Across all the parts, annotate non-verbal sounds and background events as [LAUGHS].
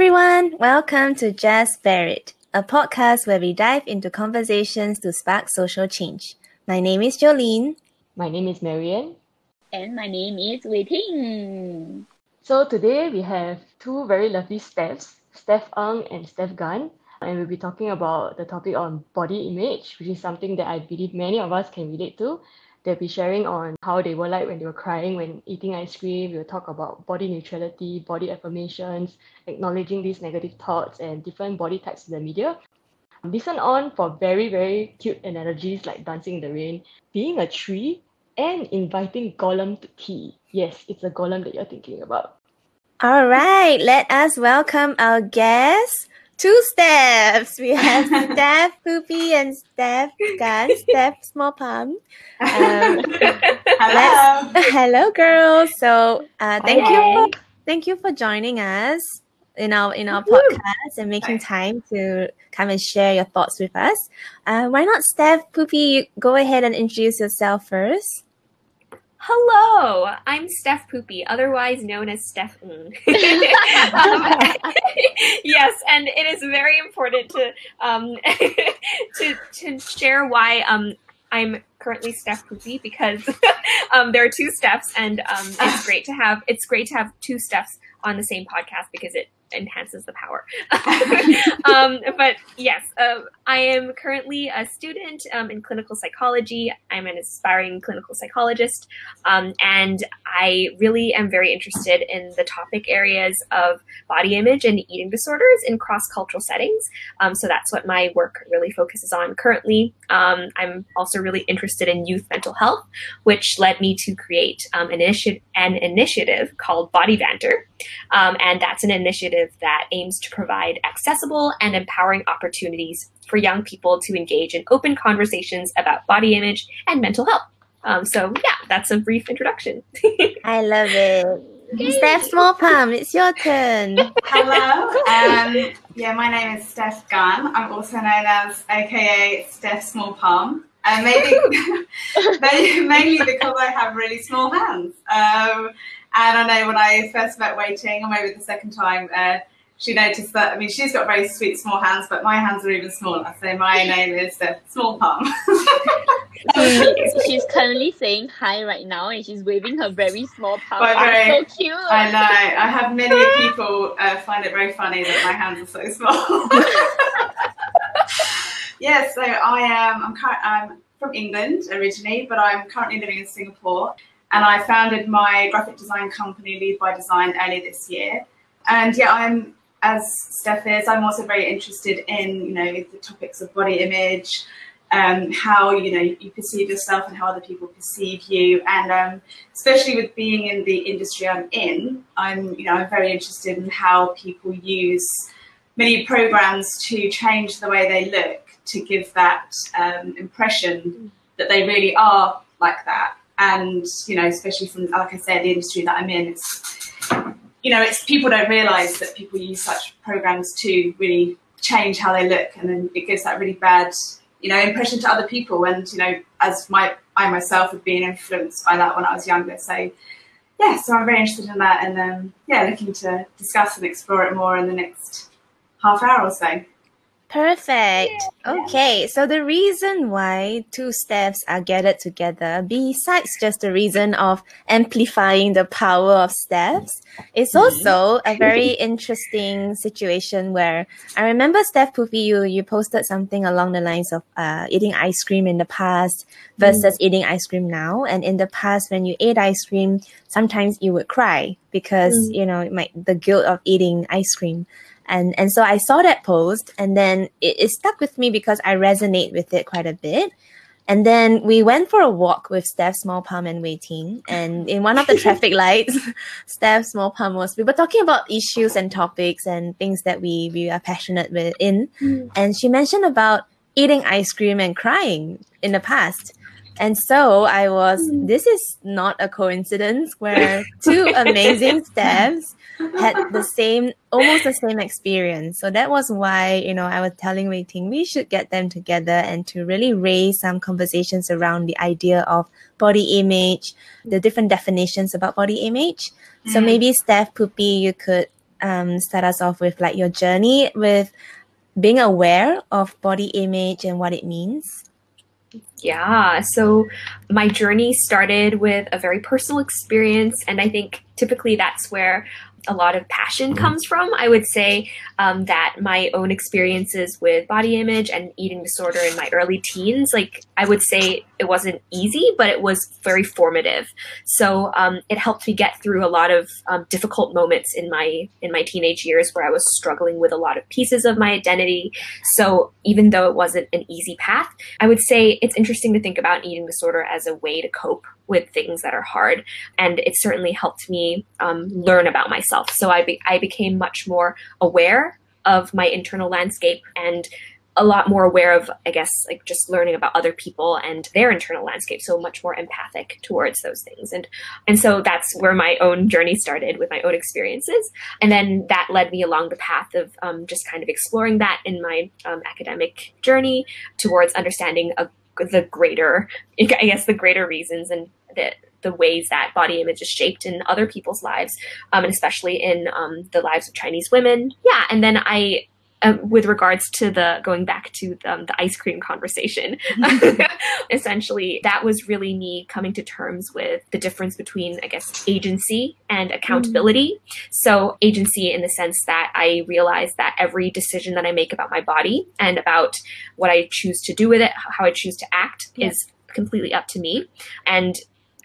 everyone, welcome to Just Bear It, a podcast where we dive into conversations to spark social change. My name is Jolene. My name is Marianne. And my name is Wei Ting. So today we have two very lovely Stephs, Steph Ng and Steph Gan, and we'll be talking about the topic on body image, which is something that I believe many of us can relate to. They'll be sharing on how they were like when they were crying when eating ice cream. We'll talk about body neutrality, body affirmations, acknowledging these negative thoughts and different body types in the media. Listen on for very, very cute analogies like dancing in the rain, being a tree, and inviting Gollum to tea. Yes, it's a Gollum that you're thinking about. All right, let us welcome our guests. Two Stephs. We have [LAUGHS] Steph Poopy and Steph Gun, [LAUGHS] Steph Small Palm. Um, Hello. [LAUGHS] hello, girls. So, uh, thank Hi. you, for, thank you for joining us in our in our podcast and making time to come and share your thoughts with us. Uh, why not, Steph Poopy? You go ahead and introduce yourself first. Hello, I'm Steph Poopy, otherwise known as Steph Ng. [LAUGHS] Um, [LAUGHS] yes, and it is very important to um, [LAUGHS] to to share why um, I'm currently Steph Poopy because um, there are two Stephs, and um, it's great to have it's great to have two Stephs on the same podcast because it enhances the power. [LAUGHS] um, but yes, uh, I am currently a student um, in clinical psychology. I'm an aspiring clinical psychologist, um, and I really am very interested in the topic areas of body image and eating disorders in cross cultural settings. Um, so that's what my work really focuses on currently. Um, I'm also really interested in youth mental health, which led me to create an, initi- an initiative called Body Banter. And that's an initiative that aims to provide accessible and empowering opportunities for young people to engage in open conversations about body image and mental health. Um, so, yeah, that's a brief introduction. [LAUGHS] I love it. Steph Small Palm, it's your turn. Hello. Um, yeah, my name is Steph Gunn. I'm also known as AKA Steph Small Palm. And maybe, [LAUGHS] maybe mainly because I have really small hands. Um, and I know when I first met Wei Ting, or maybe the second time, uh, she noticed that. I mean, she's got very sweet small hands, but my hands are even smaller. So my [LAUGHS] name is Steph Small Palm. [LAUGHS] So she's currently saying hi right now and she's waving her very small palm. Very- so cute. I know. I have many people uh, find it very funny that my hands are so small. [LAUGHS] yes, so I am. I'm, I'm from England originally, but I'm currently living in Singapore. And I founded my graphic design company, Lead by Design, earlier this year. And yeah, I'm as Steph is. I'm also very interested in you know the topics of body image, um, how you know you perceive yourself and how other people perceive you, and um, especially with being in the industry I'm in, I'm you know I'm very interested in how people use many programs to change the way they look to give that um, impression that they really are like that. And you know, especially from like I said, the industry that I'm in, it's you know, it's people don't realise that people use such programs to really change how they look, and then it gives that really bad you know impression to other people. And you know, as my I myself have been influenced by that when I was younger, so yeah, so I'm very interested in that, and um, yeah, looking to discuss and explore it more in the next half hour or so. Perfect. Okay, so the reason why two steps are gathered together, besides just the reason of amplifying the power of steps, it's mm-hmm. also a very interesting situation where I remember Steph Poopy, you you posted something along the lines of uh, eating ice cream in the past versus mm-hmm. eating ice cream now. And in the past, when you ate ice cream, sometimes you would cry because mm. you know might the guilt of eating ice cream and and so I saw that post and then it, it stuck with me because I resonate with it quite a bit. And then we went for a walk with Steph Small Palm and Wei Ting. And in one of the [LAUGHS] traffic lights, [LAUGHS] Steph Small Palm was we were talking about issues and topics and things that we we are passionate with in. Mm. And she mentioned about eating ice cream and crying in the past. And so I was, mm. this is not a coincidence where two [LAUGHS] amazing Stephs had the same, almost the same experience. So that was why, you know, I was telling Wei Ting we should get them together and to really raise some conversations around the idea of body image, the different definitions about body image. So Mm. maybe Steph Poopy, you could um, start us off with like your journey with being aware of body image and what it means? Yeah, so my journey started with a very personal experience, and I think typically that's where a lot of passion comes from. I would say um, that my own experiences with body image and eating disorder in my early teens, like I would say it wasn't easy, but it was very formative. So um, it helped me get through a lot of um, difficult moments in my in my teenage years where I was struggling with a lot of pieces of my identity. So even though it wasn't an easy path, I would say it's interesting to think about eating disorder as a way to cope with things that are hard. And it certainly helped me um, learn about myself. So I, be- I became much more aware of my internal landscape and a lot more aware of, I guess, like just learning about other people and their internal landscape. So much more empathic towards those things. And, and so that's where my own journey started with my own experiences. And then that led me along the path of um, just kind of exploring that in my um, academic journey towards understanding a, the greater, I guess, the greater reasons and the the ways that body image is shaped in other people's lives, um, and especially in um, the lives of Chinese women. Yeah, and then I. Um, with regards to the going back to the, the ice cream conversation, [LAUGHS] [LAUGHS] essentially that was really me coming to terms with the difference between, I guess, agency and accountability. Mm. So, agency in the sense that I realize that every decision that I make about my body and about what I choose to do with it, how I choose to act, yeah. is completely up to me. And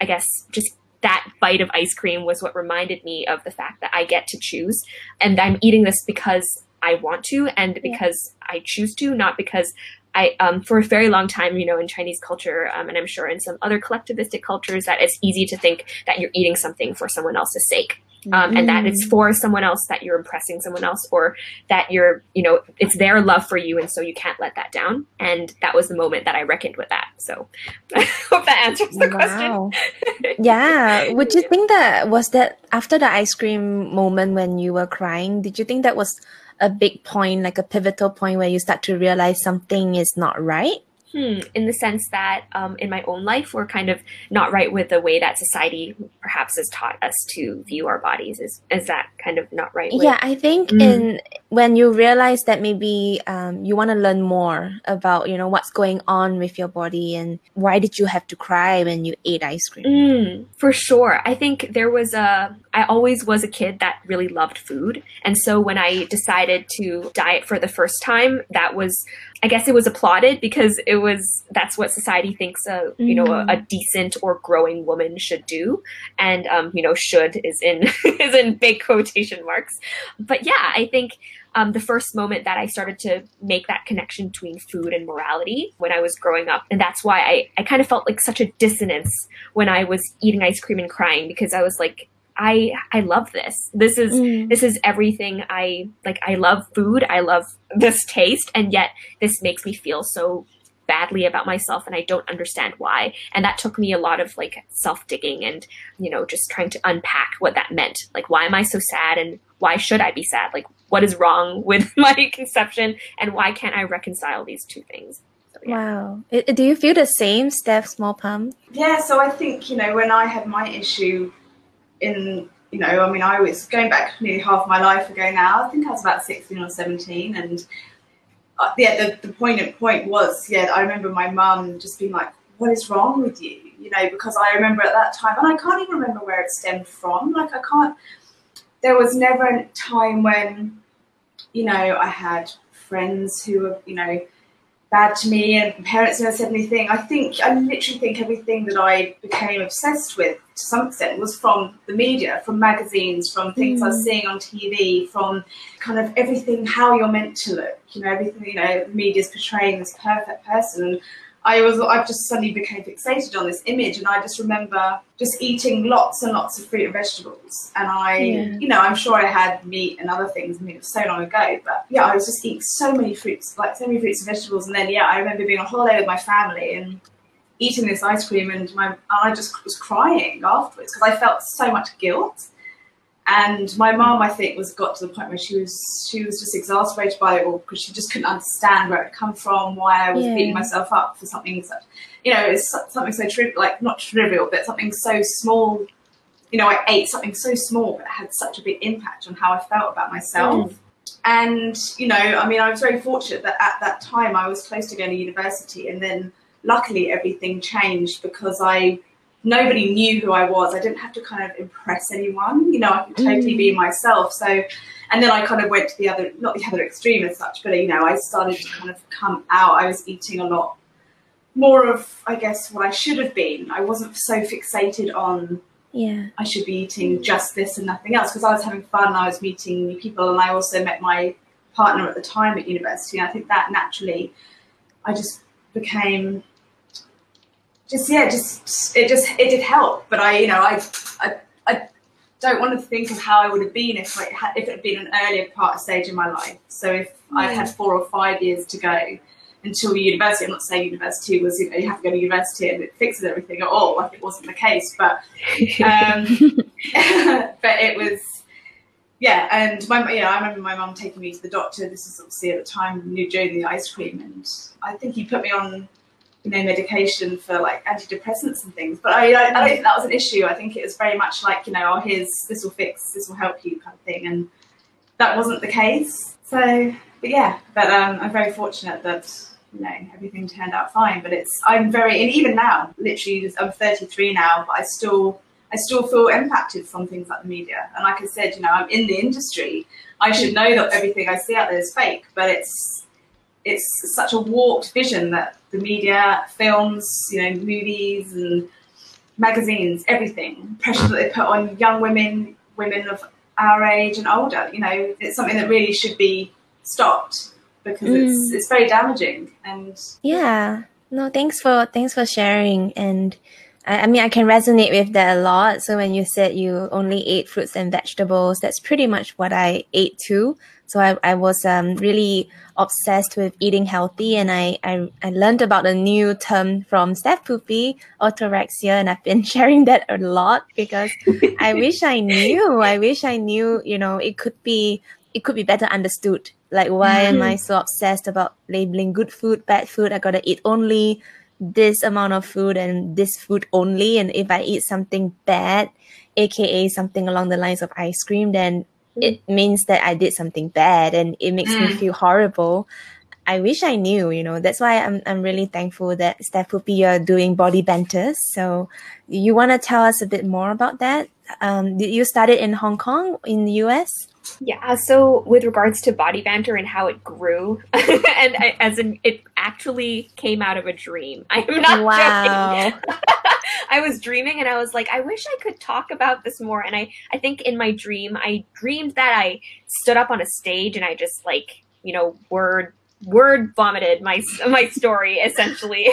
I guess just that bite of ice cream was what reminded me of the fact that I get to choose. And I'm eating this because I want to and because yeah. I choose to, not because I, um, for a very long time, you know, in Chinese culture, um, and I'm sure in some other collectivistic cultures, that it's easy to think that you're eating something for someone else's sake um, mm. and that it's mm. for someone else that you're impressing someone else or that you're you know it's their love for you and so you can't let that down and that was the moment that i reckoned with that so [LAUGHS] i hope that answers the wow. question [LAUGHS] yeah would you think that was that after the ice cream moment when you were crying did you think that was a big point like a pivotal point where you start to realize something is not right Hmm, in the sense that um, in my own life, we're kind of not right with the way that society perhaps has taught us to view our bodies. Is is that kind of not right? With? Yeah, I think mm. in when you realize that maybe um, you want to learn more about you know what's going on with your body and why did you have to cry when you ate ice cream? Mm, for sure, I think there was a. I always was a kid that really loved food, and so when I decided to diet for the first time, that was I guess it was applauded because it was that's what society thinks a you know a, a, mm. decent or growing woman should do, and um, you know should is in [LAUGHS] is in big quotation marks. But yeah, I think um, the first moment that I started to make that connection between food and morality when I was growing up, and that's why I I kind of felt like such a dissonance when I was eating ice cream and crying because I was like I I love this. This is mm. this is everything I like I love food. I love this taste and yet this makes me feel so badly about myself and I don't understand why. And that took me a lot of like self-digging and you know just trying to unpack what that meant. Like why am I so sad and why should I be sad? Like what is wrong [LAUGHS] with my conception and why can't I reconcile these two things? So, yeah. Wow. Do you feel the same, Steph Small Palm? Yeah, so I think, you know, when I had my issue in you know, I mean, I was going back nearly half my life ago now. I think I was about 16 or 17. And uh, yeah, the, the poignant point was, yeah, I remember my mum just being like, what is wrong with you? You know, because I remember at that time, and I can't even remember where it stemmed from. Like, I can't, there was never a time when, you know, I had friends who were, you know, bad to me and parents never said anything. I think, I literally think everything that I became obsessed with to some extent was from the media, from magazines, from things mm. I was mm. seeing on TV, from kind of everything, how you're meant to look, you know, everything, you know, media's portraying this perfect person. And I was, I just suddenly became fixated on this image, and I just remember just eating lots and lots of fruit and vegetables. And I, yeah. you know, I'm sure I had meat and other things. I mean, it was so long ago, but yeah, I was just eating so many fruits, like so many fruits and vegetables. And then yeah, I remember being on holiday with my family and eating this ice cream, and my I just was crying afterwards because I felt so much guilt. And my mom, I think, was got to the point where she was she was just exasperated by it all because she just couldn't understand where it come from, why I was yeah. beating myself up for something such, you know, it's something so trivial, like not trivial, but something so small you know, I ate something so small, but it had such a big impact on how I felt about myself. Mm. And, you know, I mean, I was very fortunate that at that time I was close to going to university. And then luckily everything changed because I, nobody knew who I was. I didn't have to kind of impress anyone. You know, I could totally mm. be myself. So, and then I kind of went to the other, not the other extreme as such, but, you know, I started to kind of come out. I was eating a lot more of, I guess, what I should have been. I wasn't so fixated on yeah i should be eating just this and nothing else because i was having fun and i was meeting new people and i also met my partner at the time at university and i think that naturally i just became just yeah just it just it did help but i you know i i, I don't want to think of how I would have been if like if it had been an earlier part of stage in my life. So if mm. I had four or five years to go, until university. I'm not saying university was, you know, you have to go to university and it fixes everything at all. Like it wasn't the case, but um, [LAUGHS] but it was, yeah. And my, you know, I remember my mum taking me to the doctor. This is obviously at the time new the ice cream, and I think he put me on, you know, medication for like antidepressants and things. But I, I, I don't think that was an issue. I think it was very much like, you know, oh, here's this will fix, this will help you kind of thing, and that wasn't the case. So, but yeah, but um, I'm very fortunate that you know everything turned out fine. But it's I'm very and even now, literally, I'm 33 now, but I still I still feel impacted from things like the media. And like I said, you know, I'm in the industry. I should know that everything I see out there is fake, but it's it's such a warped vision that the media, films, you know, movies and magazines, everything, pressure that they put on young women, women of our age and older, you know, it's something that really should be stopped because mm. it's it's very damaging and yeah. No thanks for thanks for sharing and I, I mean i can resonate with that a lot. So when you said you only ate fruits and vegetables that's pretty much what i ate too so i, I was um, really obsessed with eating healthy and I, I i learned about a new term from steph poopy orthorexia and i've been [LAUGHS] sharing that a lot because i [LAUGHS] wish i knew i wish i knew you know it could be it could be better understood. Like, why mm. am I so obsessed about labeling good food, bad food? I gotta eat only this amount of food and this food only. And if I eat something bad, aka something along the lines of ice cream, then. It means that I did something bad and it makes mm. me feel horrible. I wish I knew, you know, that's why I'm, I'm really thankful that Steph you're doing body banters. So you want to tell us a bit more about that? Um, you started in Hong Kong in the US? Yeah, so with regards to body banter and how it grew, [LAUGHS] and I, as in it actually came out of a dream. [LAUGHS] I'm not wow. joking. [LAUGHS] I was dreaming and I was like, I wish I could talk about this more. And I, I think in my dream, I dreamed that I stood up on a stage and I just like, you know, word word vomited my my story essentially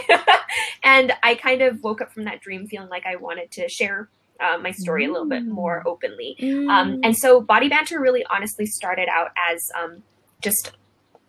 and i kind of woke up from that dream feeling like i wanted to share uh, my story a little bit more mm. openly. Um, mm. Um, and so Body Banter really honestly started out as um, just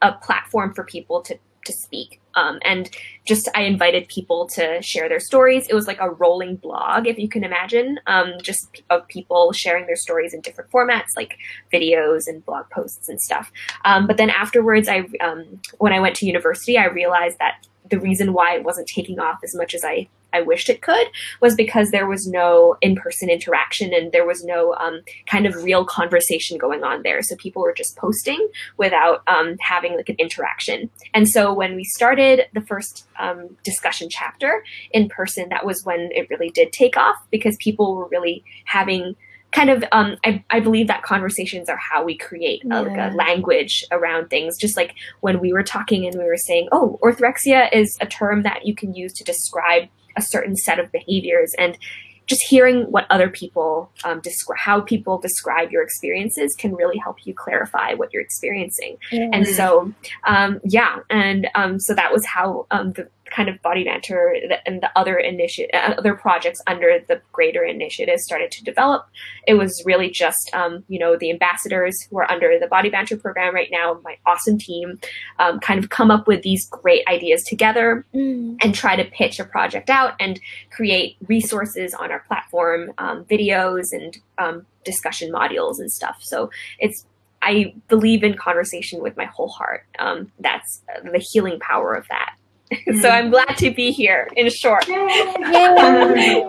a platform for people to to speak. Um, and just I invited people to share their stories. It was like a rolling blog, if you can imagine, um, just of people sharing their stories in different formats, like videos and blog posts and stuff. Um, but then afterwards, I um, when I went to university, I realized that the reason why it wasn't taking off as much as I I wished it could was because there was no in person interaction and there was no um, kind of real conversation going on there. So people were just posting without um, having like an interaction. And so when we started the first um, discussion chapter in person, that was when it really did take off because people were really having kind of um, I, I believe that conversations are how we create a, yeah. like a language around things just like when we were talking and we were saying oh orthorexia is a term that you can use to describe a certain set of behaviors and just hearing what other people um, describe, how people describe your experiences can really help you clarify what you're experiencing. Mm. And so, um, yeah, and um, so that was how um, the kind of body banter and the other initiative, uh, other projects under the greater initiative started to develop. It was really just, um, you know, the ambassadors who are under the body banter program right now, my awesome team, um, kind of come up with these great ideas together mm. and try to pitch a project out and create resources on our platform, um, videos and um, discussion modules and stuff. So it's I believe in conversation with my whole heart. Um, that's the healing power of that. [LAUGHS] so I'm glad to be here. In short, Yay. [LAUGHS]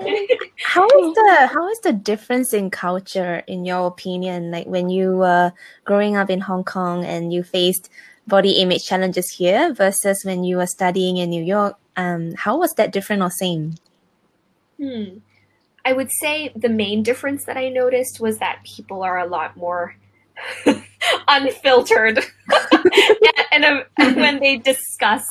how is the how is the difference in culture in your opinion? Like when you were growing up in Hong Kong and you faced body image challenges here versus when you were studying in New York. Um, how was that different or same? Hmm. I would say the main difference that I noticed was that people are a lot more [LAUGHS] unfiltered [LAUGHS] and, and, and [LAUGHS] when they discuss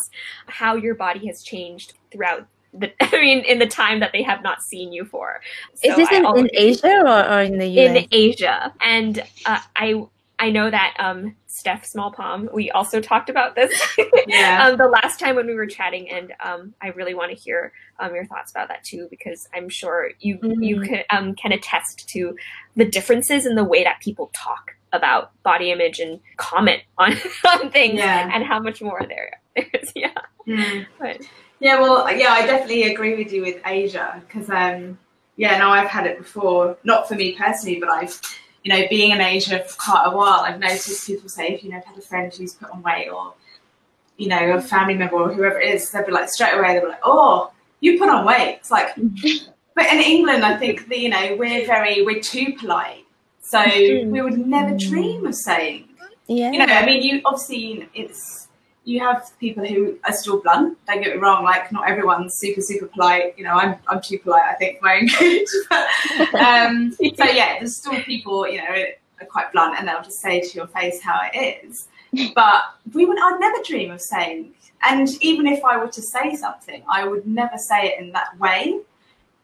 how your body has changed throughout the, I mean, in the time that they have not seen you for. So Is this in, in Asia or, or, in the US? In Asia, and uh, I I know that um, Steph Small Palm, we also talked about this yeah. um, the last time when we were chatting, and um, I really want to hear um, your thoughts about that too, because I'm sure you mm-hmm. you can um, can attest to the differences in the way that people talk about body image and comment on, [LAUGHS] on things, yeah. and how much more there is. [LAUGHS] yeah. Mm. But, yeah, well, yeah, I definitely agree with you with Asia because, um, yeah, no, I've had it before. Not for me personally, but I've you know, being in Asia for quite a while, I've noticed people say, if you know, I've had a friend who's put on weight or, you know, a family member or whoever it is, they'll be like, straight away, they'll be like, oh, you put on weight. It's like, [LAUGHS] but in England, I think that, you know, we're very, we're too polite. So mm-hmm. we would never dream of saying, yeah. you know, I mean, you obviously, it's, you have people who are still blunt. Don't get me wrong; like not everyone's super super polite. You know, I'm I'm too polite, I think, for my [LAUGHS] own good. but, um, [LAUGHS] so yeah, there's still people, you know, are quite blunt, and they'll just say to your face how it is. [LAUGHS] But we would, I'd never dream of saying. And even if I were to say something, I would never say it in that way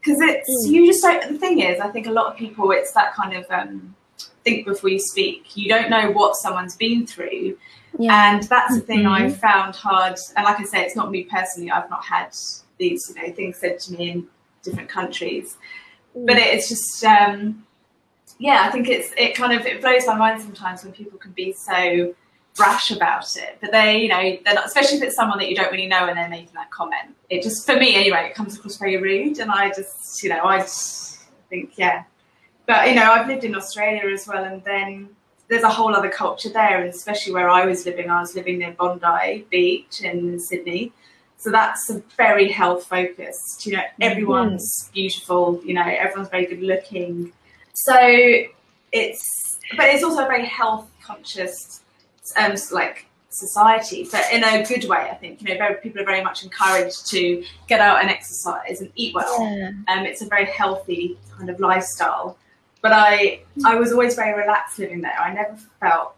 because it's mm. you just don't. The thing is, I think a lot of people, it's that kind of um, think before you speak. You don't know what someone's been through yeah. And that's the thing mm-hmm. I've found hard. And like I say, it's not me personally. I've not had these, you know, things said to me in different countries. Mm. But it's just, um, yeah, I think it's it kind of it blows my mind sometimes when people can be so brash about it. But they, you know, they're not, especially if it's someone that you don't really know and they're making that comment. It just, for me anyway, it comes across very rude. And I just, you know, I just think, yeah. But you know, I've lived in Australia as well, and then there's a whole other culture there, and especially where I was living, I was living near Bondi Beach in Sydney. So that's a very health focused. You know, everyone's mm. beautiful. You know, everyone's very good looking. So it's, but it's also a very health conscious, um, like society, but in a good way. I think you know, very, people are very much encouraged to get out and exercise and eat well. Yeah. Um, it's a very healthy kind of lifestyle. But I, I was always very relaxed living there. I never felt.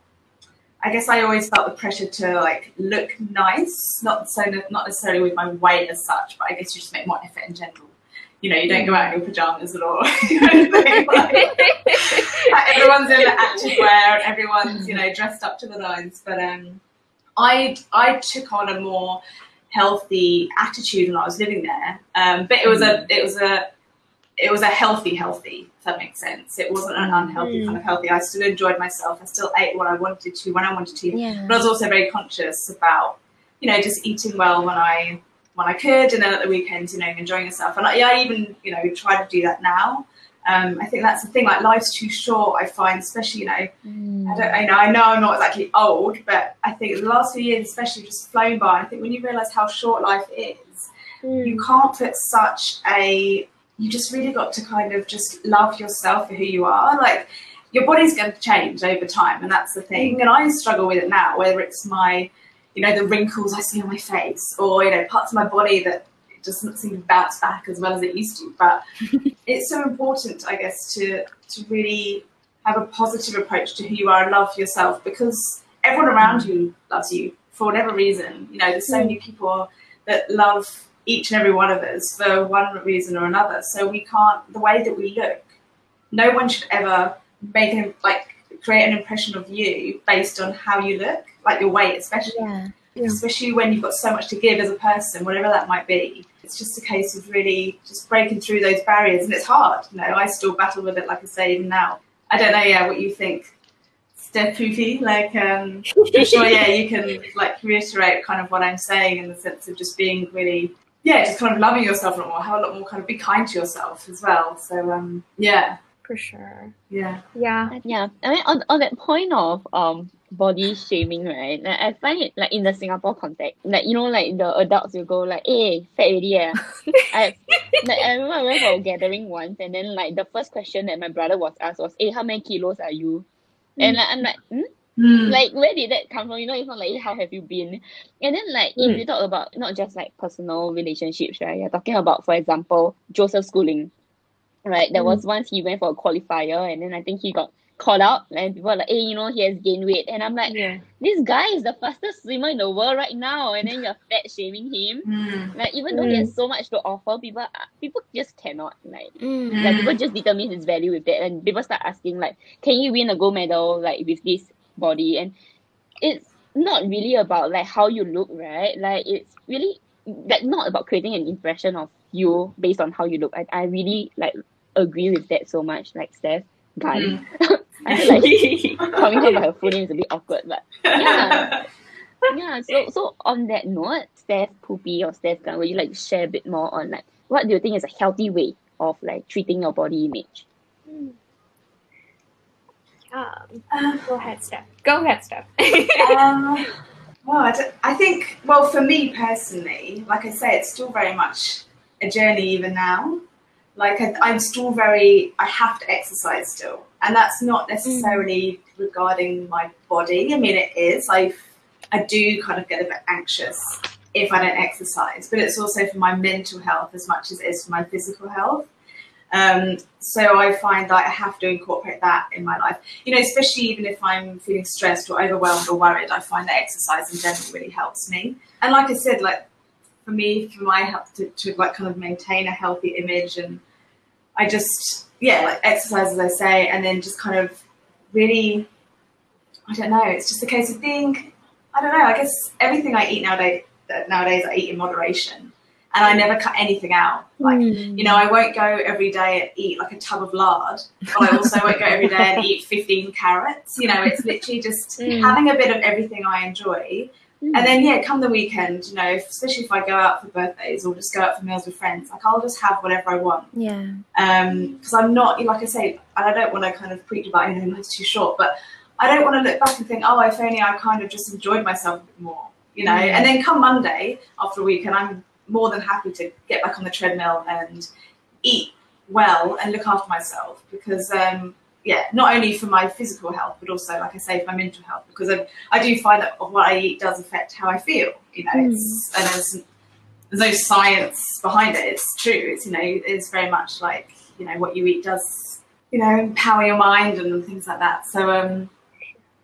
I guess I always felt the pressure to like look nice, not so not necessarily with my weight as such, but I guess you just make more effort in general. You know, you don't go out in your pajamas at all. [LAUGHS] like, like, everyone's in the active wear, and everyone's you know dressed up to the nines. But um, I I took on a more healthy attitude when I was living there. Um, but it was a it was a it was a healthy healthy if that makes sense. It wasn't an unhealthy mm. kind of healthy. I still enjoyed myself. I still ate what I wanted to when I wanted to. Yeah. But I was also very conscious about, you know, just eating well when I when I could, and then at the weekends, you know, enjoying yourself. And I, yeah, I even, you know, try to do that now. Um, I think that's the thing. Like life's too short. I find, especially, you know, mm. I don't, I know, I know, I'm not exactly old, but I think the last few years, especially, just flown by. I think when you realise how short life is, mm. you can't put such a you just really got to kind of just love yourself for who you are. Like your body's going to change over time, and that's the thing. And I struggle with it now, whether it's my, you know, the wrinkles I see on my face, or you know, parts of my body that doesn't seem to bounce back as well as it used to. But [LAUGHS] it's so important, I guess, to to really have a positive approach to who you are and love yourself because everyone around you loves you for whatever reason. You know, there's so hmm. many people that love each and every one of us for one reason or another. So we can't, the way that we look, no one should ever make an, like, create an impression of you based on how you look, like your weight, especially. Yeah. Yeah. Especially when you've got so much to give as a person, whatever that might be. It's just a case of really just breaking through those barriers, and it's hard. You know, I still battle with it, like I say, even now. I don't know, yeah, what you think, Steph Poofy. Like, um, [LAUGHS] sure, yeah, you can like reiterate kind of what I'm saying in the sense of just being really yeah, just kind of loving yourself a lot more, have a lot more kind of be kind to yourself as well. So um, yeah. for sure. Yeah. Yeah. Yeah, I mean on, on that point of um body shaming, right? Like, I find it like in the Singapore context, like you know, like the adults will go like, "Hey, fat already, yeah." [LAUGHS] I like I remember I went for a gathering once, and then like the first question that my brother was asked was, "Hey, how many kilos are you?" And like, I'm like, hmm? Mm. like where did that come from? You know, it's not like eh, how have you been? And then like if hmm. you talk about not just like personal relationships, right? You're talking about, for example, Joseph Schooling, right? There hmm. was once he went for a qualifier, and then I think he got called out, and people were like, hey, you know, he has gained weight, and I'm like, Yeah. this guy is the fastest swimmer in the world right now, and then you're fat shaming him. Mm. Like even though he has so much to offer, people people just cannot like Mm. like Mm. people just determine his value with that and people start asking like can you win a gold medal like with this body and it's not really about like how you look right like it's really like not about creating an impression of you based on how you look i, I really like agree with that so much like steph Gun. [LAUGHS] i feel like [LAUGHS] calling her by her full name is a bit awkward but yeah yeah so so on that note steph poopy or steph Gun, would you like to share a bit more on like what do you think is a healthy way of like treating your body image Um, Um, go ahead, Steph. Go ahead, Steph. [LAUGHS] um, well, I, I think, well, for me personally, like I say, it's still very much a journey even now. Like I, I'm still very, I have to exercise still, and that's not necessarily regarding my body. I mean, it is. I, I do kind of get a bit anxious if I don't exercise, but it's also for my mental health as much as it is for my physical health. Um, so I find that I have to incorporate that in my life. You know, especially even if I'm feeling stressed or overwhelmed or worried, I find that exercise in general really helps me. And like I said, like for me, for my health to, to like kind of maintain a healthy image and I just yeah, like exercise as I say, and then just kind of really I don't know, it's just a case of being I don't know, I guess everything I eat nowadays nowadays I eat in moderation. And I never cut anything out. Like you know, I won't go every day and eat like a tub of lard, but I also won't go every day and eat 15 carrots. You know, it's literally just Mm. having a bit of everything I enjoy. And then, yeah, come the weekend, you know, if- especially if I go out for birthdays or just go out for meals with friends, like I'll just have whatever I want. Yeah. Because I'm not, like I say, and I don't want to kind of preach about, you know, life's too short, but I don't want to look back and think, oh, if only I kind of just enjoyed myself a bit more, you know. And then come Monday after a week, and I'm more than happy to get back on the treadmill and eat well and look after myself because, um, yeah, not only for my physical health, but also, like I say, for my mental health because I, I do find that what I eat does affect how I feel, you know. It's, and there's, there's no science behind it. It's true. It's, you know, it's very much like, you know, what you eat does, you know, empower your mind and things like that. So, um,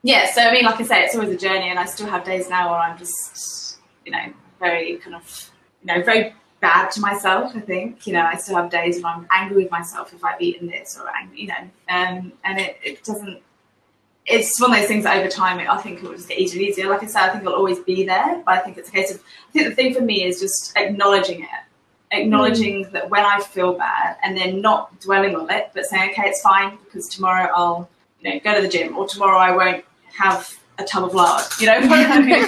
yeah, so I mean, like I say, it's always a journey, and I still have days now where I'm just, you know, very kind of, you know, very bad to myself. I think, you know, I still have days when I'm angry with myself if I've eaten this or, angry, you know, um, and it, it doesn't. It's one of those things that over time, it, I think it will just get easier and easier. Like I said, I think it'll always be there, but I think it's a case of. I think the thing for me is just acknowledging it, acknowledging that when I feel bad, and then not dwelling on it, but saying, okay, it's fine because tomorrow I'll, you know, go to the gym, or tomorrow I won't have a tub of lard. You know, [LAUGHS]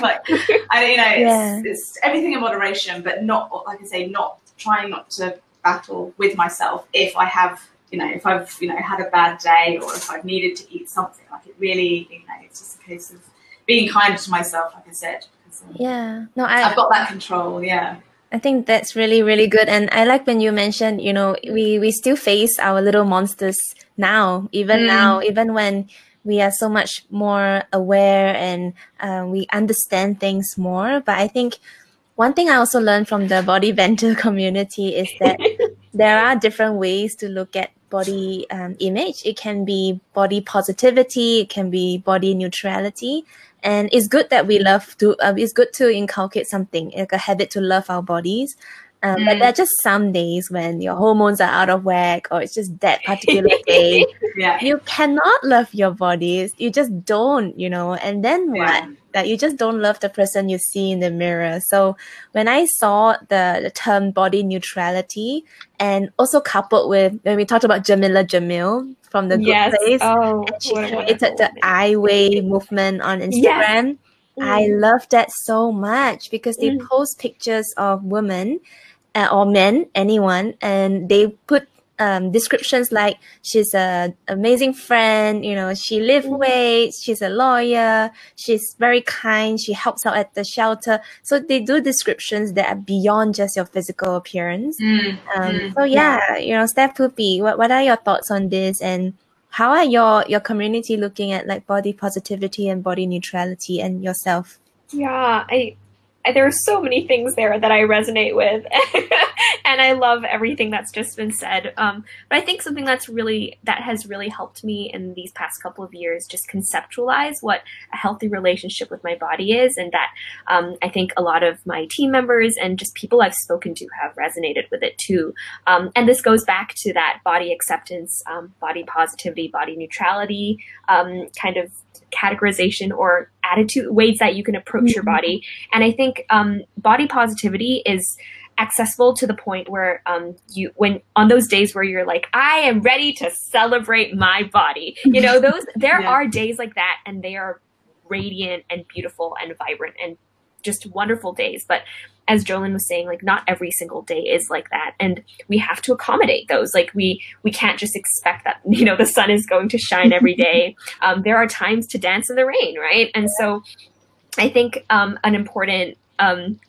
like, I you know, it's, Yeah. it's everything in moderation, but not like I say, not trying not to battle with myself if I have, you know, if I've you know had a bad day or if I've needed to eat something. Like it really, you know, it's just a case of being kind to myself, like I said. because, um, Yeah. No, I I've got that control. Yeah. I think that's really, really good. And I like when you mentioned, you know, we, we still face our little monsters now, even Mm. now, even when we are so much more aware and uh, we understand things more. But I think one thing I also learned from the body [LAUGHS] bender community is that [LAUGHS] there are different ways to look at body um, image. It can be body positivity, it can be body neutrality, and it's good that we love to. Uh, it's good to inculcate something like a habit to love our bodies. Um, But Mm. there are just some days when your hormones are out of whack, or it's just that particular [LAUGHS] day. Yeah. You cannot love your bodies. You just don't, you know. And then what? That you just don't love the person you see in the mirror. So when I saw the, the term body neutrality and also coupled with when we talked about Jameela Jamil from the yes. Good Place, Oh, and she created the. I Weigh movement on Yes. Instagram. I Mm. love that so much because they Mm. post pictures of women uh, or men, anyone, and they put um, descriptions like she's a amazing friend, you know, she lift Mm. weights, she's a lawyer, she's very kind, she helps out at the shelter. So they do descriptions that are beyond just your physical appearance. Mm, Um, mm. so yeah, you know, Steph Poopy, what, what are your thoughts on this and how are your, your community looking at like body positivity and body neutrality and yourself? Yeah, I there are so many things there that I resonate with, [LAUGHS] and I love everything that's just been said. Um, but I think something that's really that has really helped me in these past couple of years just conceptualize what a healthy relationship with my body is, and that um, I think a lot of my team members and just people I've spoken to have resonated with it too. Um, and this goes back to that body acceptance, um, body positivity, body neutrality um, kind of categorization or attitude ways that you can approach your body and i think um, body positivity is accessible to the point where um, you when on those days where you're like i am ready to celebrate my body you know [LAUGHS] those there Yeah. are days like that and they are radiant and beautiful and vibrant and just wonderful days but as Jolene was saying, like not every single day is like that, and we have to accommodate those. Like we we can't just expect that [LAUGHS] you know the sun is going to shine every [LAUGHS] day. um, there are times to dance in the rain, right? And so, I think um, an important um,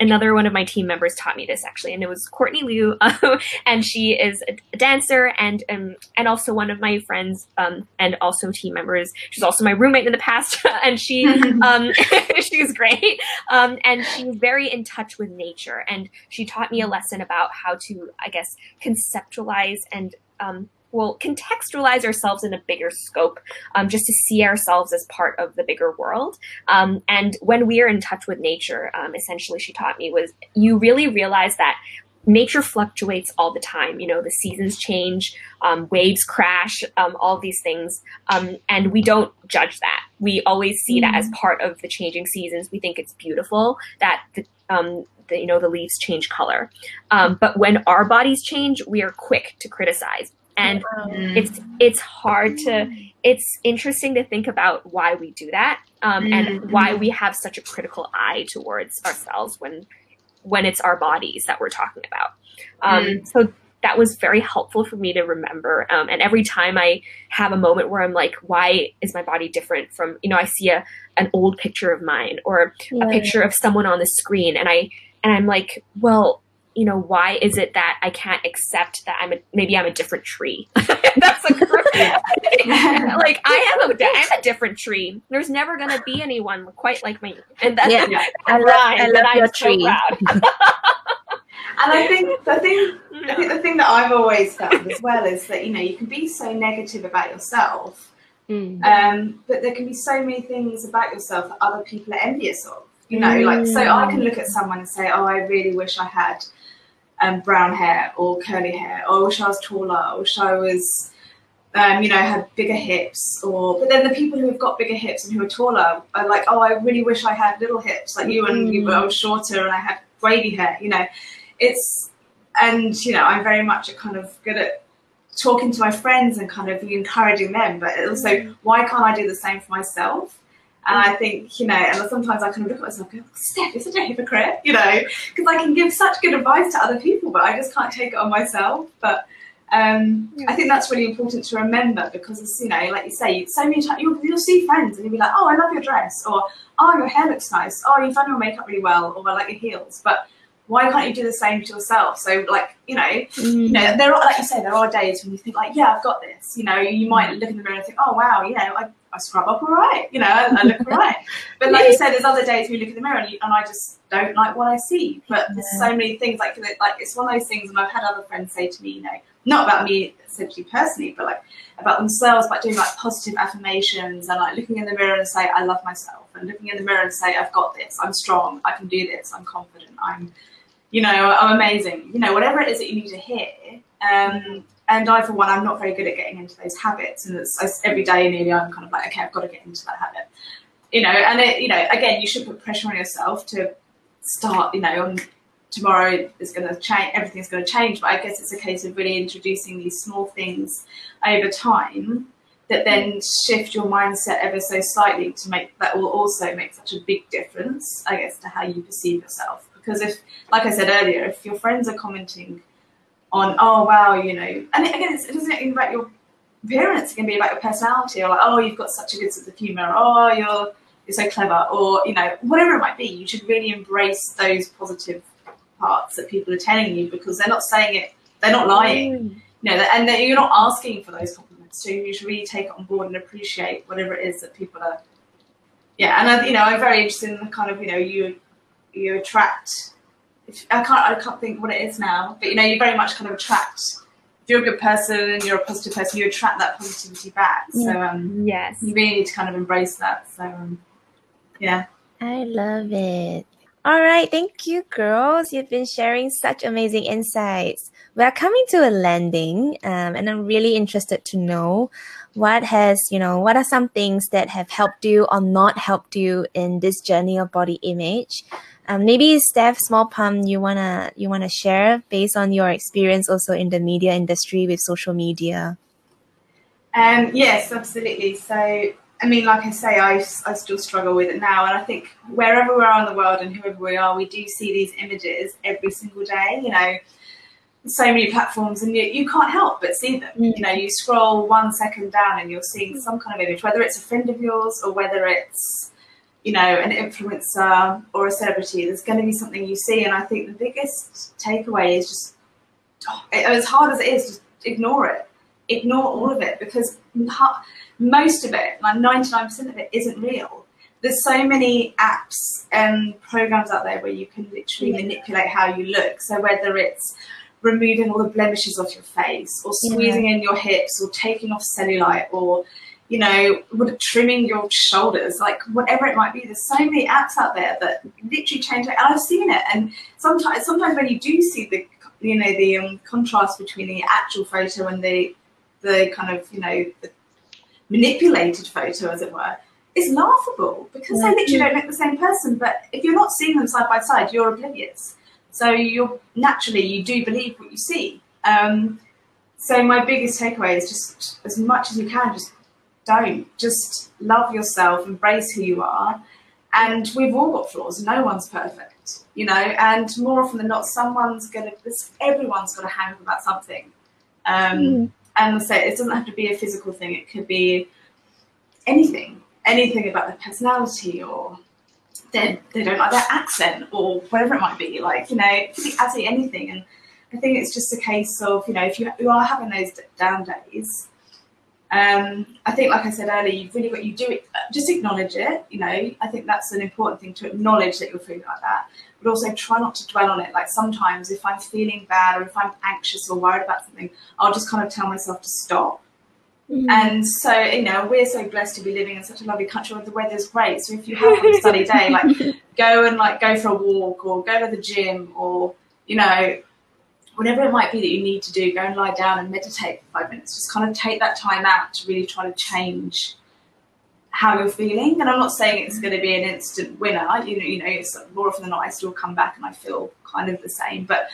another one of my team members taught me this actually, and it was Courtney Liu, [LAUGHS] and she is a dancer and um, and also one of my friends um, and also team members. She's also my roommate in the past, [LAUGHS] and she [LAUGHS] um, she's great. Um, and she's very in touch with nature. And she taught me a lesson about how to, I guess, conceptualize and, um, well, contextualize ourselves in a bigger scope, um, just to see ourselves as part of the bigger world. Um, and when we are in touch with nature, um, essentially, she taught me was you really realize that nature fluctuates all the time. You know, the seasons change, um, waves crash, um, all these things. Um, and we don't judge that. We always see that as part of the changing seasons. We think it's beautiful that the, um, the you know the leaves change color. Um, but when our bodies change, we are quick to criticize. And Mm. it's it's hard to it's interesting to think about why we do that um, and Mhm. why we have such a critical eye towards ourselves when when it's our bodies that we're talking about um, so that was very helpful for me to remember um, and every time i have a moment where i'm like why is my body different from you know i see a an old picture of mine or a picture of someone on the screen and i and i'm like well you know why is it that i can't accept that i'm a maybe i'm a different tree [LAUGHS] that's a [LAUGHS] like i am a i'm a different tree there's never going to be anyone quite like me and that's Yeah. yeah. I love- I love your tree. [LAUGHS] And I think the thing I think the thing that I've always found as well is that you know you can be so negative about yourself, Mm. um, but there can be so many things about yourself that other people are envious of. You know, like so I can look at someone and say, "Oh, I really wish I had um, brown hair or curly hair, or I wish I was taller, I wish I was." Um, you know, had bigger hips, or but then the people who have got bigger hips and who are taller are like, oh, I really wish I had little hips like you, and you, I was shorter and I had wavy hair. You know, it's and you know i'm very much kind of good at talking to my friends and kind of encouraging them but also why can't i do the same for myself and i think you know and sometimes i kind of look at myself and go steph you're such a hypocrite you know because i can give such good advice to other people but i just can't take it on myself but um, I think that's really important to remember because it's, you know, like you say, so many times you'll, you'll see friends and you'll be like, oh, I love your dress, or oh, your hair looks nice, oh, you've done your makeup really well, or I like your heels. But why can't you do the same to yourself? So, like, you know, you know, there are, like you say, there are days when you think, like, yeah, I've got this. You know, you might look in the mirror and think, oh, wow, you know, I, I scrub up all right. You know, I, I look [LAUGHS] all right. But like you said, there's other days we look in the mirror and, you, and I just don't like what I see. But there's so many things, like, like, it's one of those things, and I've had other friends say to me, you know, not about me essentially personally, but like about themselves, by doing like positive affirmations and like looking in the mirror and say, I love myself, and looking in the mirror and say, I've got this, I'm strong, I can do this, I'm confident, I'm, you know, I'm amazing. You know, whatever it is that you need to hear. Um, and I, for one, I'm not very good at getting into those habits, and it's, every day nearly I'm kind of like, okay, I've got to get into that habit. You know, and it, you know, again, you should put pressure on yourself to start. You know, on tomorrow is going to change, everything's going to change. But I guess it's a case of really introducing these small things over time that then shift your mindset ever so slightly to make that will also make such a big difference, I guess, to how you perceive yourself. Because if, like I said earlier, if your friends are commenting on oh wow you know. And again it's, it doesn't even about your appearance. It can be about your personality or like oh you've got such a good sense of humor oh you're you're so clever. Or you know whatever it might be you should really embrace those positive parts that people are telling you because they're not saying it. They're not lying. Mm. you know and you're not asking for those compliments. So you should really take it on board and appreciate whatever it is that people are yeah. And I, you know i'm very interested in the kind of you know you you attract i can't i can't think what it is now but you know you very much kind of attract if you're a good person and you're a positive person you attract that positivity back so um Yes. you really need to kind of embrace that so um yeah I love it. All right, thank you, girls. You've been sharing such amazing insights. We are coming to a landing, um, and I'm really interested to know what has, you know, what are some things that have helped you or not helped you in this journey of body image. Um, maybe Steph Small Pump, you wanna you wanna share based on your experience also in the media industry with social media. Um, yes, absolutely. So, I mean, like I say, I, I still struggle with it now. And I think wherever we are in the world and whoever we are, we do see these images every single day, you know, so many platforms, and you, you can't help but see them. Mm. You know, you scroll one second down and you're seeing some kind of image, whether it's a friend of yours or whether it's, you know, an influencer or a celebrity, there's going to be something you see. And I think the biggest takeaway is just, oh, as hard as it is, just ignore it ignore all of it because most of it, like 99% of it, isn't real. There's so many apps and programs out there where you can literally Yeah. manipulate how you look. So whether it's removing all the blemishes off your face, or Yeah. squeezing in your hips, or taking off cellulite, or you know, what- trimming your shoulders, like whatever it might be. There's so many apps out there that literally change it, and I've seen it. And sometimes, sometimes when you do see the, you know, the um, contrast between the actual photo and the the kind of you know the manipulated photo as it were it's laughable because they literally don't look the same person but if you're not seeing them side by side you're oblivious so you're naturally you do believe what you see um, so my biggest takeaway is just as much as you can just don't. Just love yourself embrace who you are. And we've all got flaws no one's perfect you know? And more often than not someone's gonna this everyone's got a hang about something. Um, and so it doesn't have to be a physical thing it could be anything. Anything about their personality or they, they don't like their accent or whatever it might be like you know it could be absolutely anything. And i think it's just a case of you know if you, you are having those down days um, I think, like I said earlier, you've really got you do it. Just acknowledge it. You know, I think that's an important thing to acknowledge that you're feeling like that, but also try not to dwell on it. Like sometimes, if I'm feeling bad or if I'm anxious or worried about something, I'll just kind of tell myself to stop. And so, you know, we're so blessed to be living in such a lovely country where the weather's great. So if you have a sunny day, like [LAUGHS] go and like go for a walk or go to the gym or you know whatever it might be that you need to do, go and lie down and meditate for five minutes. Just kind of take that time out to really try to change how you're feeling. And I'm not saying it's going to be an instant winner. You know, you know, it's more often than not, I still come back and I feel kind of the same. But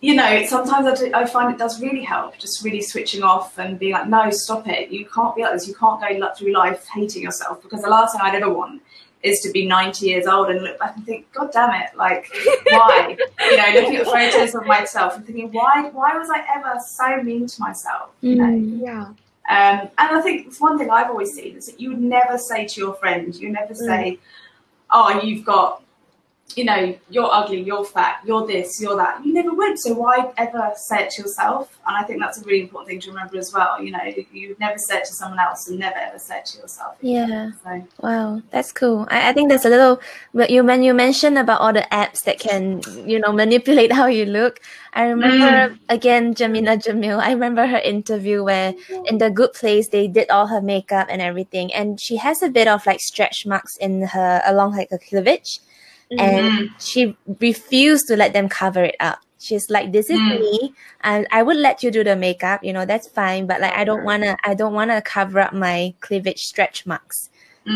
you know, sometimes I, do, I find it does really help, just really switching off and being like, no, stop it. You can't be like this. You can't go through life hating yourself because the last thing I'd ever want is to be 90 years old and look back and think, God damn it, like, why? you know, looking at photos of myself and thinking, why, why was I ever so mean to myself? You know, Mm. Yeah. um, and I think it's one thing I've always seen is that you would never say to your friend, you never say, oh, you've got, you know, you're ugly, you're fat, you're this, you're that. You never would. So why ever say it to yourself? And I think that's a really important thing to remember as well. You know, you never say it to someone else and never ever say it to yourself. Yeah. So Wow, that's cool. I, I think there's a little when you when you mentioned about all the apps that can you know manipulate [LAUGHS] how you look. I remember mm. again Jameela Jamil. I remember her interview where in the Good Place they did all her makeup and everything, and she has a bit of like stretch marks in her along like her cleavage, and she refused to let them cover it up. She's like, "This is Mm. me, and I would let you do the makeup. You know, that's fine, but like I don't wanna, I don't wanna cover up my cleavage stretch marks."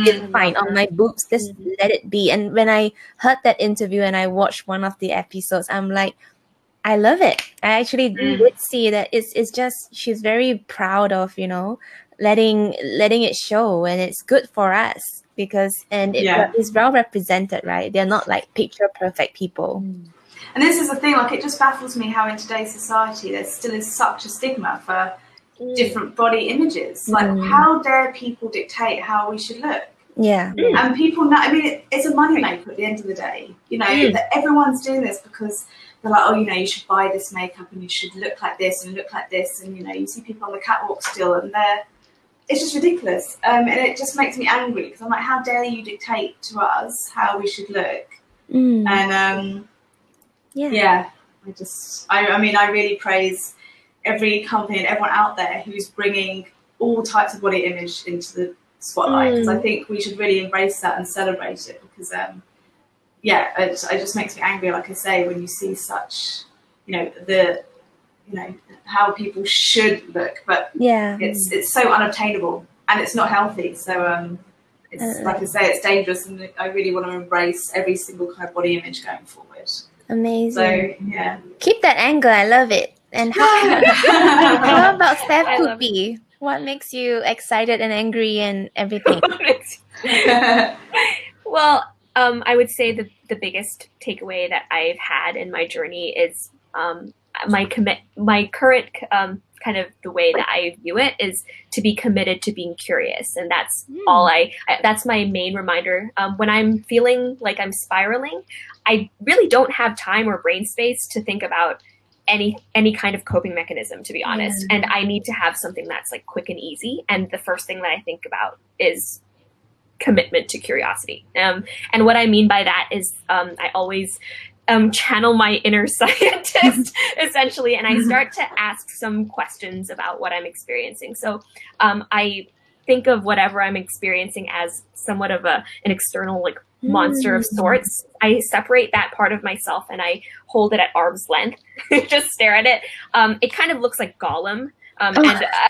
it's mm, fine on my boobs just let it be and when i heard that interview and i watched one of the episodes i'm like i love it i actually Mm. did see that it's it's just she's very proud of you know letting letting it show and it's good for us because and it Yeah. is well represented right they're not like picture perfect people and this is the thing. Like, it just baffles me how in today's society there still is such a stigma for Mm. different body images. Like, Mm. how dare people dictate how we should look? Yeah. And people know. I mean, it, it's a money maker at the end of the day. You know, Mm. that everyone's doing this because they're like, oh, you know, you should buy this makeup and you should look like this and look like this, and you know, you see people on the catwalk still, and they're. It's just ridiculous, um, and it just makes me angry because I'm like, how dare you dictate to us how we should look? Mm. And um, yeah. yeah, I just, I, I mean, I really praise every company and everyone out there who's bringing all types of body image into the spotlight because I think we should really embrace that and celebrate it because, um, yeah, it, it just makes me angry, like I say, when you see such, you know, the, you know, how people should look, but Yeah. it's it's so unobtainable and it's not healthy. So um, it's Uh. like I say, it's dangerous, and I really want to embrace every single kind of body image going forward. Amazing. So yeah. Keep that anger. I love it. And how, [LAUGHS] how about Steph I love Poopy? What makes you excited and angry and everything? [LAUGHS] [LAUGHS] well, um, I would say the the biggest takeaway that I've had in my journey is um, my commit my current um, kind of the way that I view it is to be committed to being curious, and that's all I, I. That's my main reminder. Um, when I'm feeling like I'm spiraling, I really don't have time or brain space to think about any any kind of coping mechanism to be honest. And i need to have something that's like quick and easy. And the first thing that i think about is commitment to curiosity. Um, and what i mean by that is um, i always um, channel my inner [LAUGHS] scientist [LAUGHS] essentially and i start to ask some questions about what i'm experiencing so um, i think of whatever i'm experiencing as somewhat of a an external like monster of Mm. sorts i separate that part of myself and i hold it at arm's length [LAUGHS] just stare at it um, it kind of looks like gollum um, and uh,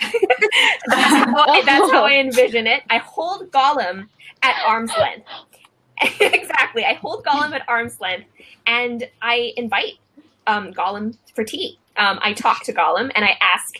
that's, how I, that's how I envision it. I hold Gollum at arm's length. [LAUGHS] exactly. I hold Gollum at arm's length and I invite um, Gollum for tea. Um, I talk to Gollum and I ask,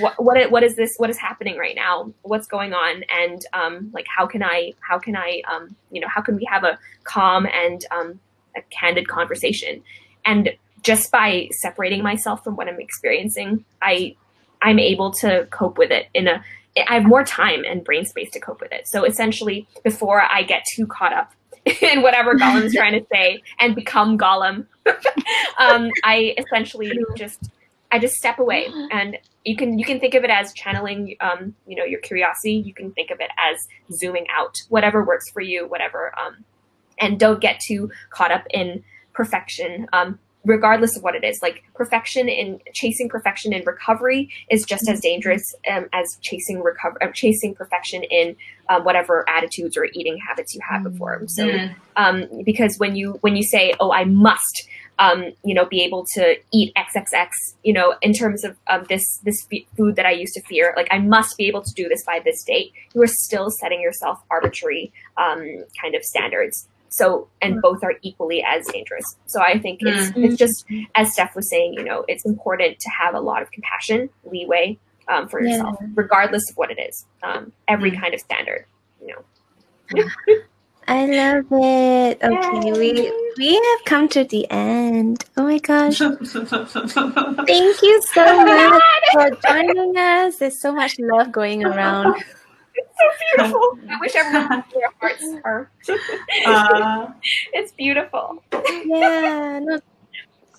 what, what, what is this? What is happening right now? What's going on? And um, like, how can I, how can I, um, you know, how can we have a calm and um, a candid conversation? And just by separating myself from what I'm experiencing, I, I'm able to cope with it in a, I have more time and brain space to cope with it. So essentially, before I get too caught up [LAUGHS] in whatever Gollum's [LAUGHS] trying to say and become Gollum, [LAUGHS] um, I essentially just I just step away, and you can you can think of it as channeling, um, you know, your curiosity. You can think of it as zooming out, whatever works for you, whatever, um, and don't get too caught up in perfection. Um, regardless of what it is like perfection in chasing perfection in recovery is just as dangerous um, as chasing recover uh, chasing perfection in um, whatever attitudes or eating habits you had before. So Mm. um, because when you when you say oh i must um, you know be able to eat xxx you know in terms of um, this this food that i used to fear like i must be able to do this by this date you are still setting yourself arbitrary um, kind of standards so and both are equally as dangerous so i think it's it's just as steph was saying you know it's important to have a lot of compassion leeway um, for Yeah. yourself regardless of what it is um, every kind of standard you know [LAUGHS] I love it. Okay, we we have come to the end. Oh my gosh. [LAUGHS] Thank you so much for joining us. There's so much love going around. [LAUGHS] beautiful [LAUGHS] i wish everyone knew their hearts are [LAUGHS] Uh, [LAUGHS] it's beautiful Yeah, no,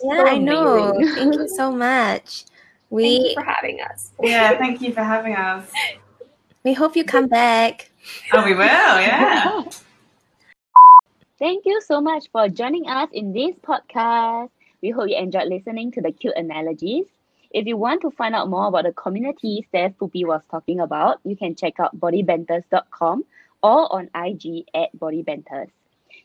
yeah, So I know. amazing. Thank you so much. We thank you We for having us yeah, thank you for having us. we hope you come back. Oh, we will. Yeah. Thank you so much for joining us in this podcast. We hope you enjoyed listening to the cute analogies. If you want to find out more about the community Steph Pupi was talking about, you can check out bodybanters.com or on IG at bodybanters.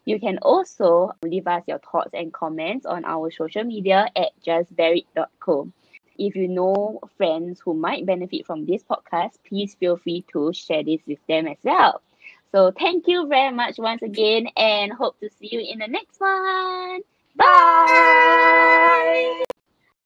You can also leave us your thoughts and comments on our social media at justburied.co. If you know friends who might benefit from this podcast, please feel free to share this with them as well. So thank you very much once again and hope to see you in the next one. Bye.